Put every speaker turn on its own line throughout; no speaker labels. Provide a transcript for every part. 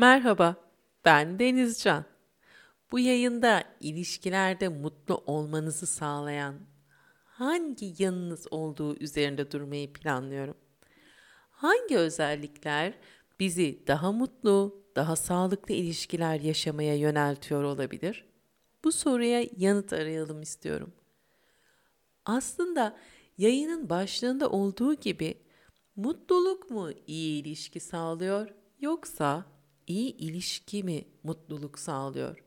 Merhaba, ben Denizcan. Bu yayında ilişkilerde mutlu olmanızı sağlayan hangi yanınız olduğu üzerinde durmayı planlıyorum. Hangi özellikler bizi daha mutlu, daha sağlıklı ilişkiler yaşamaya yöneltiyor olabilir? Bu soruya yanıt arayalım istiyorum. Aslında yayının başlığında olduğu gibi mutluluk mu iyi ilişki sağlıyor yoksa iyi ilişki mi mutluluk sağlıyor?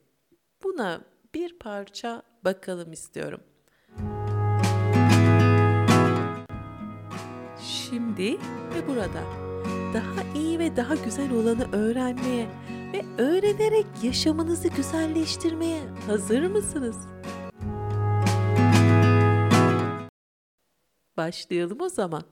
Buna bir parça bakalım istiyorum. Şimdi ve burada daha iyi ve daha güzel olanı öğrenmeye ve öğrenerek yaşamınızı güzelleştirmeye hazır mısınız? Başlayalım o zaman.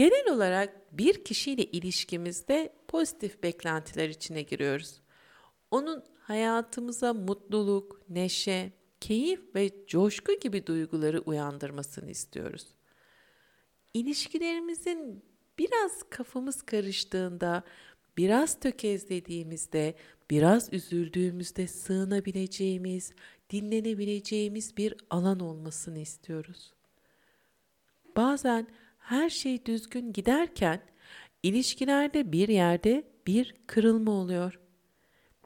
Genel olarak bir kişiyle ilişkimizde pozitif beklentiler içine giriyoruz. Onun hayatımıza mutluluk, neşe, keyif ve coşku gibi duyguları uyandırmasını istiyoruz. İlişkilerimizin biraz kafamız karıştığında, biraz tökezlediğimizde, biraz üzüldüğümüzde sığınabileceğimiz, dinlenebileceğimiz bir alan olmasını istiyoruz. Bazen her şey düzgün giderken ilişkilerde bir yerde bir kırılma oluyor.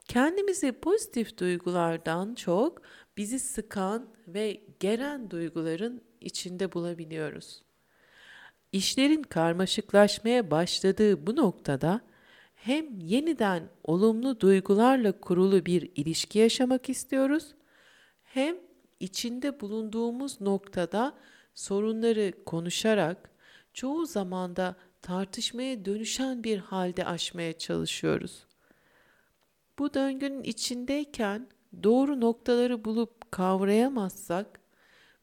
Kendimizi pozitif duygulardan çok bizi sıkan ve geren duyguların içinde bulabiliyoruz. İşlerin karmaşıklaşmaya başladığı bu noktada hem yeniden olumlu duygularla kurulu bir ilişki yaşamak istiyoruz hem içinde bulunduğumuz noktada sorunları konuşarak çoğu zamanda tartışmaya dönüşen bir halde aşmaya çalışıyoruz. Bu döngünün içindeyken doğru noktaları bulup kavrayamazsak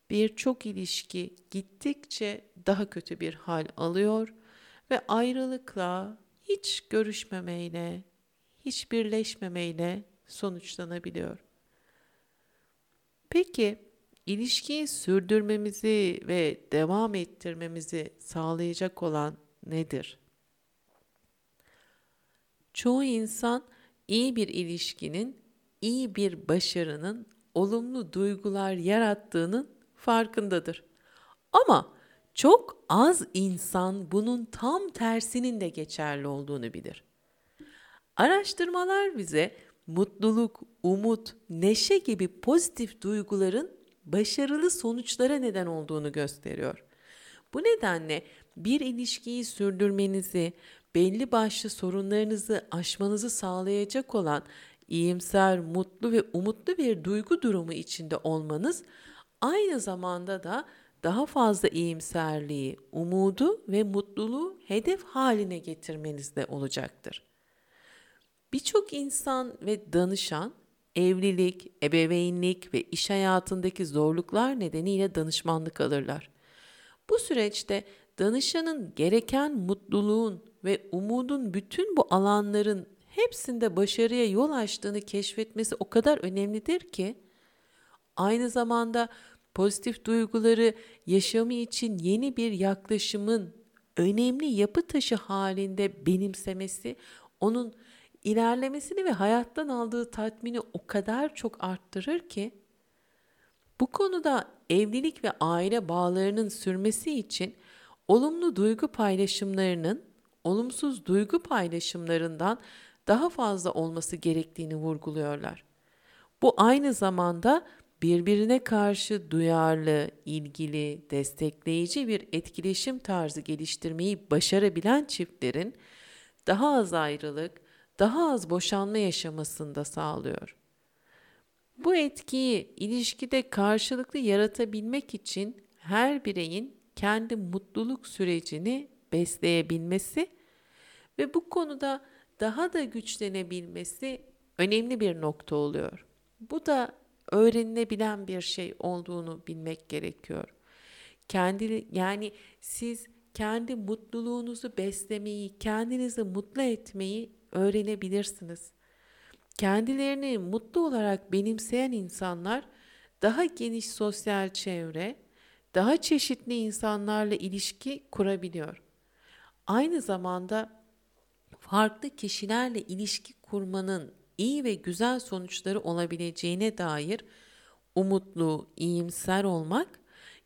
birçok ilişki gittikçe daha kötü bir hal alıyor ve ayrılıkla, hiç görüşmemeyle, hiç birleşmemeyle sonuçlanabiliyor. Peki ilişkiyi sürdürmemizi ve devam ettirmemizi sağlayacak olan nedir? Çoğu insan iyi bir ilişkinin, iyi bir başarının olumlu duygular yarattığının farkındadır. Ama çok az insan bunun tam tersinin de geçerli olduğunu bilir. Araştırmalar bize mutluluk, umut, neşe gibi pozitif duyguların başarılı sonuçlara neden olduğunu gösteriyor. Bu nedenle bir ilişkiyi sürdürmenizi, belli başlı sorunlarınızı aşmanızı sağlayacak olan iyimser, mutlu ve umutlu bir duygu durumu içinde olmanız aynı zamanda da daha fazla iyimserliği, umudu ve mutluluğu hedef haline getirmenizde olacaktır. Birçok insan ve danışan evlilik, ebeveynlik ve iş hayatındaki zorluklar nedeniyle danışmanlık alırlar. Bu süreçte danışanın gereken mutluluğun ve umudun bütün bu alanların hepsinde başarıya yol açtığını keşfetmesi o kadar önemlidir ki aynı zamanda pozitif duyguları yaşamı için yeni bir yaklaşımın önemli yapı taşı halinde benimsemesi onun ilerlemesini ve hayattan aldığı tatmini o kadar çok arttırır ki bu konuda evlilik ve aile bağlarının sürmesi için olumlu duygu paylaşımlarının olumsuz duygu paylaşımlarından daha fazla olması gerektiğini vurguluyorlar. Bu aynı zamanda birbirine karşı duyarlı, ilgili, destekleyici bir etkileşim tarzı geliştirmeyi başarabilen çiftlerin daha az ayrılık, daha az boşanma yaşamasını da sağlıyor. Bu etkiyi ilişkide karşılıklı yaratabilmek için her bireyin kendi mutluluk sürecini besleyebilmesi ve bu konuda daha da güçlenebilmesi önemli bir nokta oluyor. Bu da öğrenilebilen bir şey olduğunu bilmek gerekiyor. Kendi yani siz kendi mutluluğunuzu beslemeyi, kendinizi mutlu etmeyi öğrenebilirsiniz. Kendilerini mutlu olarak benimseyen insanlar daha geniş sosyal çevre, daha çeşitli insanlarla ilişki kurabiliyor. Aynı zamanda farklı kişilerle ilişki kurmanın iyi ve güzel sonuçları olabileceğine dair umutlu, iyimser olmak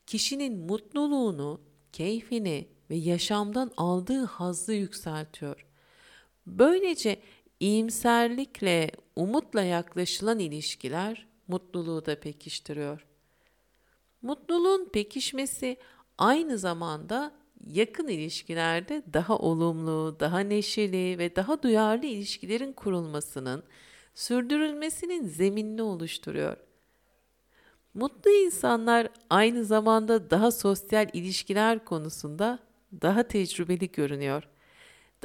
kişinin mutluluğunu, keyfini ve yaşamdan aldığı hazzı yükseltiyor. Böylece iyimserlikle, umutla yaklaşılan ilişkiler mutluluğu da pekiştiriyor. Mutluluğun pekişmesi aynı zamanda yakın ilişkilerde daha olumlu, daha neşeli ve daha duyarlı ilişkilerin kurulmasının, sürdürülmesinin zeminini oluşturuyor. Mutlu insanlar aynı zamanda daha sosyal ilişkiler konusunda daha tecrübeli görünüyor.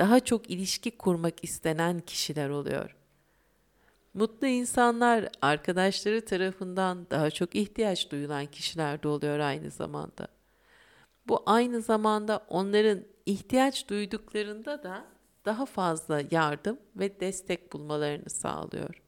Daha çok ilişki kurmak istenen kişiler oluyor. Mutlu insanlar arkadaşları tarafından daha çok ihtiyaç duyulan kişiler de oluyor aynı zamanda. Bu aynı zamanda onların ihtiyaç duyduklarında da daha fazla yardım ve destek bulmalarını sağlıyor.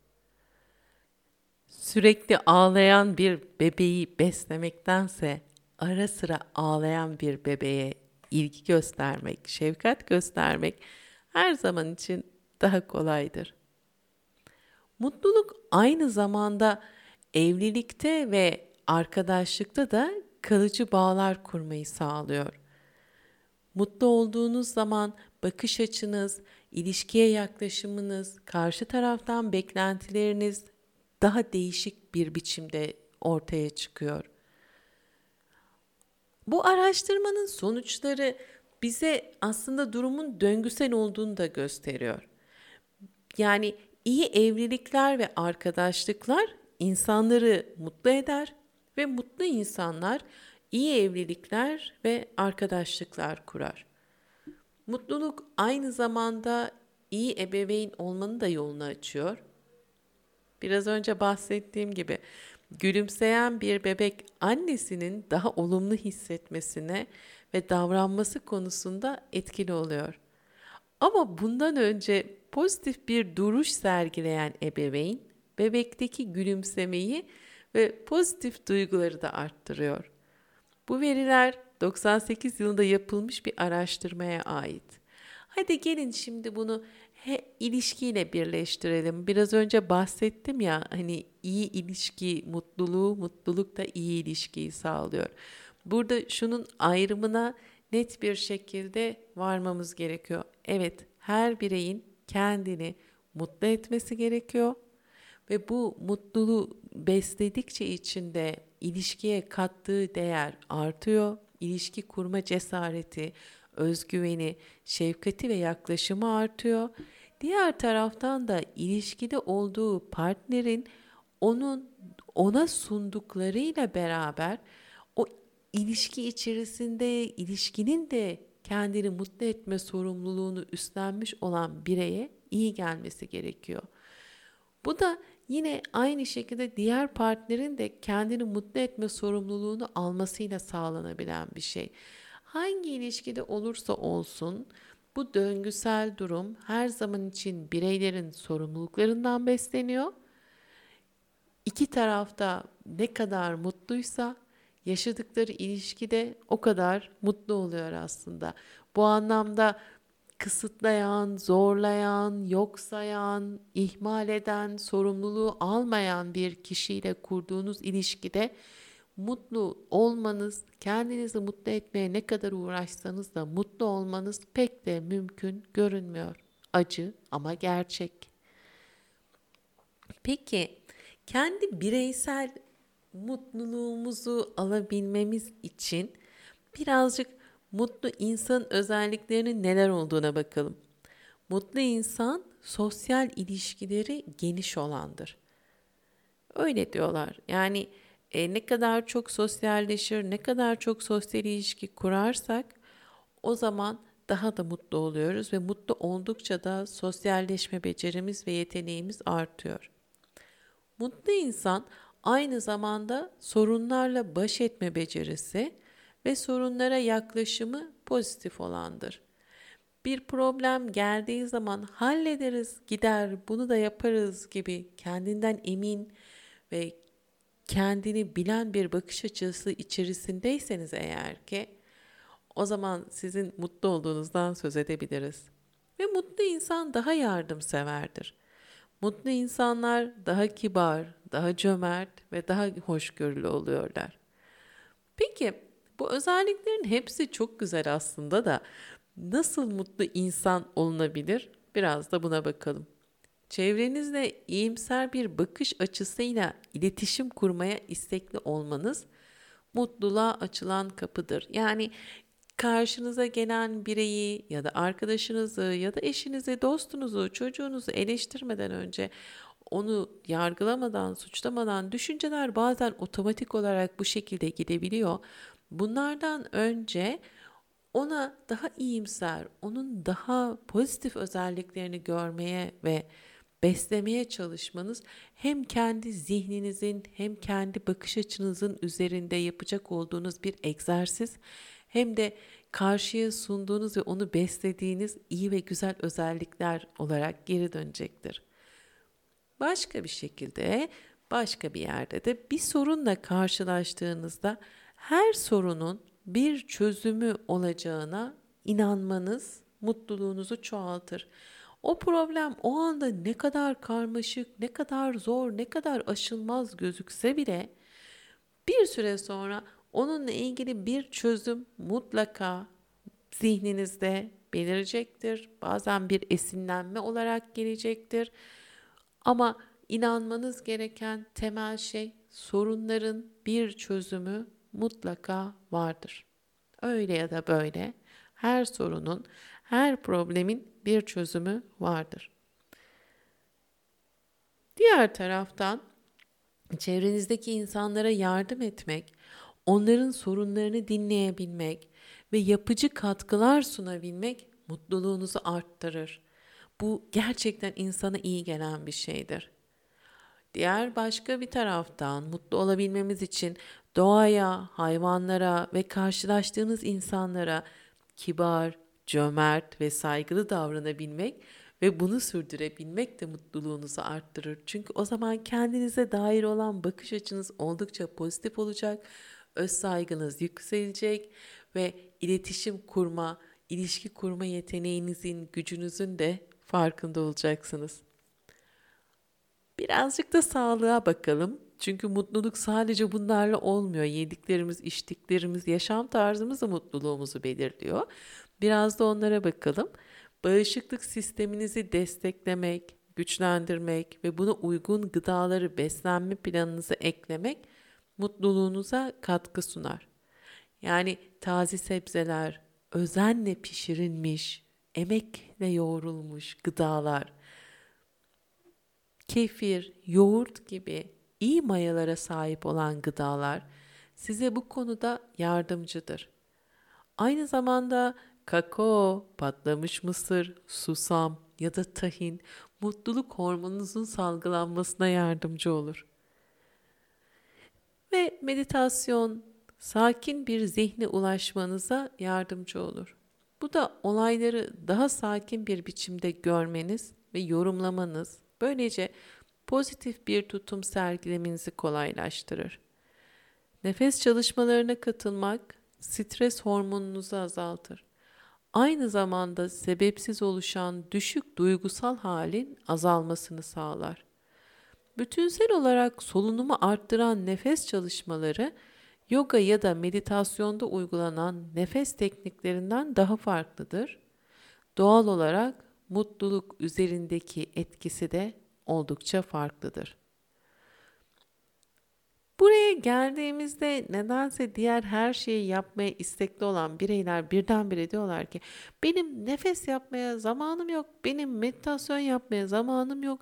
Sürekli ağlayan bir bebeği beslemektense ara sıra ağlayan bir bebeğe ilgi göstermek, şefkat göstermek her zaman için daha kolaydır. Mutluluk aynı zamanda evlilikte ve arkadaşlıkta da kalıcı bağlar kurmayı sağlıyor. Mutlu olduğunuz zaman bakış açınız, ilişkiye yaklaşımınız, karşı taraftan beklentileriniz daha değişik bir biçimde ortaya çıkıyor. Bu araştırmanın sonuçları bize aslında durumun döngüsel olduğunu da gösteriyor. Yani iyi evlilikler ve arkadaşlıklar insanları mutlu eder ve mutlu insanlar iyi evlilikler ve arkadaşlıklar kurar. Mutluluk aynı zamanda iyi ebeveyn olmanın da yolunu açıyor. Biraz önce bahsettiğim gibi gülümseyen bir bebek annesinin daha olumlu hissetmesine ve davranması konusunda etkili oluyor. Ama bundan önce pozitif bir duruş sergileyen ebeveyn bebekteki gülümsemeyi ve pozitif duyguları da arttırıyor. Bu veriler 98 yılında yapılmış bir araştırmaya ait. Hadi gelin şimdi bunu he, ilişkiyle birleştirelim. Biraz önce bahsettim ya hani iyi ilişki mutluluğu, mutluluk da iyi ilişkiyi sağlıyor. Burada şunun ayrımına net bir şekilde varmamız gerekiyor. Evet, her bireyin kendini mutlu etmesi gerekiyor ve bu mutluluğu besledikçe içinde ilişkiye kattığı değer artıyor. İlişki kurma cesareti, özgüveni, şefkati ve yaklaşımı artıyor. Diğer taraftan da ilişkide olduğu partnerin onun ona sunduklarıyla beraber o ilişki içerisinde ilişkinin de kendini mutlu etme sorumluluğunu üstlenmiş olan bireye iyi gelmesi gerekiyor. Bu da yine aynı şekilde diğer partnerin de kendini mutlu etme sorumluluğunu almasıyla sağlanabilen bir şey. Hangi ilişkide olursa olsun bu döngüsel durum her zaman için bireylerin sorumluluklarından besleniyor. İki tarafta ne kadar mutluysa yaşadıkları ilişkide o kadar mutlu oluyor aslında. Bu anlamda kısıtlayan, zorlayan, yok sayan, ihmal eden, sorumluluğu almayan bir kişiyle kurduğunuz ilişkide mutlu olmanız, kendinizi mutlu etmeye ne kadar uğraşsanız da mutlu olmanız pek de mümkün görünmüyor. Acı ama gerçek. Peki kendi bireysel mutluluğumuzu alabilmemiz için birazcık mutlu insan özelliklerinin neler olduğuna bakalım. Mutlu insan sosyal ilişkileri geniş olandır. Öyle diyorlar. Yani e, ne kadar çok sosyalleşir, ne kadar çok sosyal ilişki kurarsak o zaman daha da mutlu oluyoruz ve mutlu oldukça da sosyalleşme becerimiz ve yeteneğimiz artıyor. Mutlu insan aynı zamanda sorunlarla baş etme becerisi ve sorunlara yaklaşımı pozitif olandır. Bir problem geldiği zaman hallederiz, gider, bunu da yaparız gibi kendinden emin ve kendini bilen bir bakış açısı içerisindeyseniz eğer ki o zaman sizin mutlu olduğunuzdan söz edebiliriz. Ve mutlu insan daha yardımseverdir. Mutlu insanlar daha kibar, daha cömert ve daha hoşgörülü oluyorlar. Peki bu özelliklerin hepsi çok güzel aslında da nasıl mutlu insan olunabilir? Biraz da buna bakalım. Çevrenizle iyimser bir bakış açısıyla iletişim kurmaya istekli olmanız mutluluğa açılan kapıdır. Yani karşınıza gelen bireyi ya da arkadaşınızı ya da eşinizi, dostunuzu, çocuğunuzu eleştirmeden önce onu yargılamadan, suçlamadan düşünceler bazen otomatik olarak bu şekilde gidebiliyor. Bunlardan önce ona daha iyimser, onun daha pozitif özelliklerini görmeye ve beslemeye çalışmanız hem kendi zihninizin hem kendi bakış açınızın üzerinde yapacak olduğunuz bir egzersiz hem de karşıya sunduğunuz ve onu beslediğiniz iyi ve güzel özellikler olarak geri dönecektir. Başka bir şekilde, başka bir yerde de bir sorunla karşılaştığınızda her sorunun bir çözümü olacağına inanmanız mutluluğunuzu çoğaltır. O problem o anda ne kadar karmaşık, ne kadar zor, ne kadar aşılmaz gözükse bile bir süre sonra onunla ilgili bir çözüm mutlaka zihninizde belirecektir. Bazen bir esinlenme olarak gelecektir. Ama inanmanız gereken temel şey sorunların bir çözümü mutlaka vardır. Öyle ya da böyle her sorunun, her problemin bir çözümü vardır. Diğer taraftan çevrenizdeki insanlara yardım etmek, onların sorunlarını dinleyebilmek ve yapıcı katkılar sunabilmek mutluluğunuzu arttırır. Bu gerçekten insana iyi gelen bir şeydir. Diğer başka bir taraftan mutlu olabilmemiz için doğaya, hayvanlara ve karşılaştığınız insanlara kibar, cömert ve saygılı davranabilmek ve bunu sürdürebilmek de mutluluğunuzu arttırır. Çünkü o zaman kendinize dair olan bakış açınız oldukça pozitif olacak, öz saygınız yükselecek ve iletişim kurma, ilişki kurma yeteneğinizin, gücünüzün de farkında olacaksınız. Birazcık da sağlığa bakalım. Çünkü mutluluk sadece bunlarla olmuyor. Yediklerimiz, içtiklerimiz, yaşam tarzımız da mutluluğumuzu belirliyor. Biraz da onlara bakalım. Bağışıklık sisteminizi desteklemek, güçlendirmek ve buna uygun gıdaları beslenme planınıza eklemek mutluluğunuza katkı sunar. Yani taze sebzeler, özenle pişirilmiş, emekle yoğrulmuş gıdalar, kefir, yoğurt gibi iyi mayalara sahip olan gıdalar size bu konuda yardımcıdır. Aynı zamanda kakao, patlamış mısır, susam ya da tahin mutluluk hormonunuzun salgılanmasına yardımcı olur. Ve meditasyon sakin bir zihne ulaşmanıza yardımcı olur. Bu da olayları daha sakin bir biçimde görmeniz ve yorumlamanız, böylece pozitif bir tutum sergilemenizi kolaylaştırır. Nefes çalışmalarına katılmak stres hormonunuzu azaltır. Aynı zamanda sebepsiz oluşan düşük duygusal halin azalmasını sağlar. Bütünsel olarak solunumu arttıran nefes çalışmaları yoga ya da meditasyonda uygulanan nefes tekniklerinden daha farklıdır. Doğal olarak mutluluk üzerindeki etkisi de oldukça farklıdır. Buraya geldiğimizde nedense diğer her şeyi yapmaya istekli olan bireyler birdenbire diyorlar ki benim nefes yapmaya zamanım yok, benim meditasyon yapmaya zamanım yok.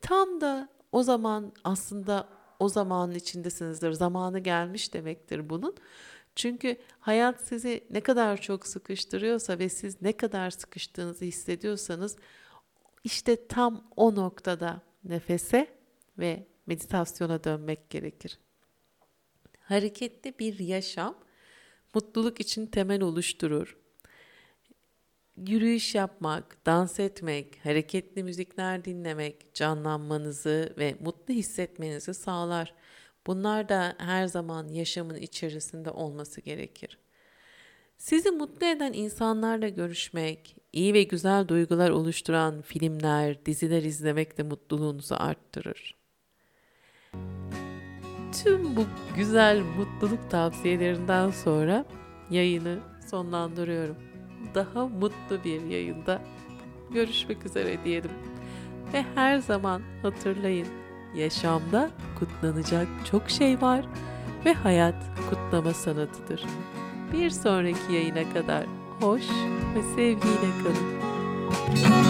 Tam da o zaman aslında o zamanın içindesinizdir. Zamanı gelmiş demektir bunun. Çünkü hayat sizi ne kadar çok sıkıştırıyorsa ve siz ne kadar sıkıştığınızı hissediyorsanız işte tam o noktada nefese ve meditasyona dönmek gerekir. Hareketli bir yaşam mutluluk için temel oluşturur. Yürüyüş yapmak, dans etmek, hareketli müzikler dinlemek canlanmanızı ve mutlu hissetmenizi sağlar. Bunlar da her zaman yaşamın içerisinde olması gerekir. Sizi mutlu eden insanlarla görüşmek, iyi ve güzel duygular oluşturan filmler, diziler izlemek de mutluluğunuzu arttırır. Tüm bu güzel mutluluk tavsiyelerinden sonra yayını sonlandırıyorum. Daha mutlu bir yayında görüşmek üzere diyelim. Ve her zaman hatırlayın, yaşamda kutlanacak çok şey var ve hayat kutlama sanatıdır. Bir sonraki yayına kadar hoş ve sevgiyle kalın.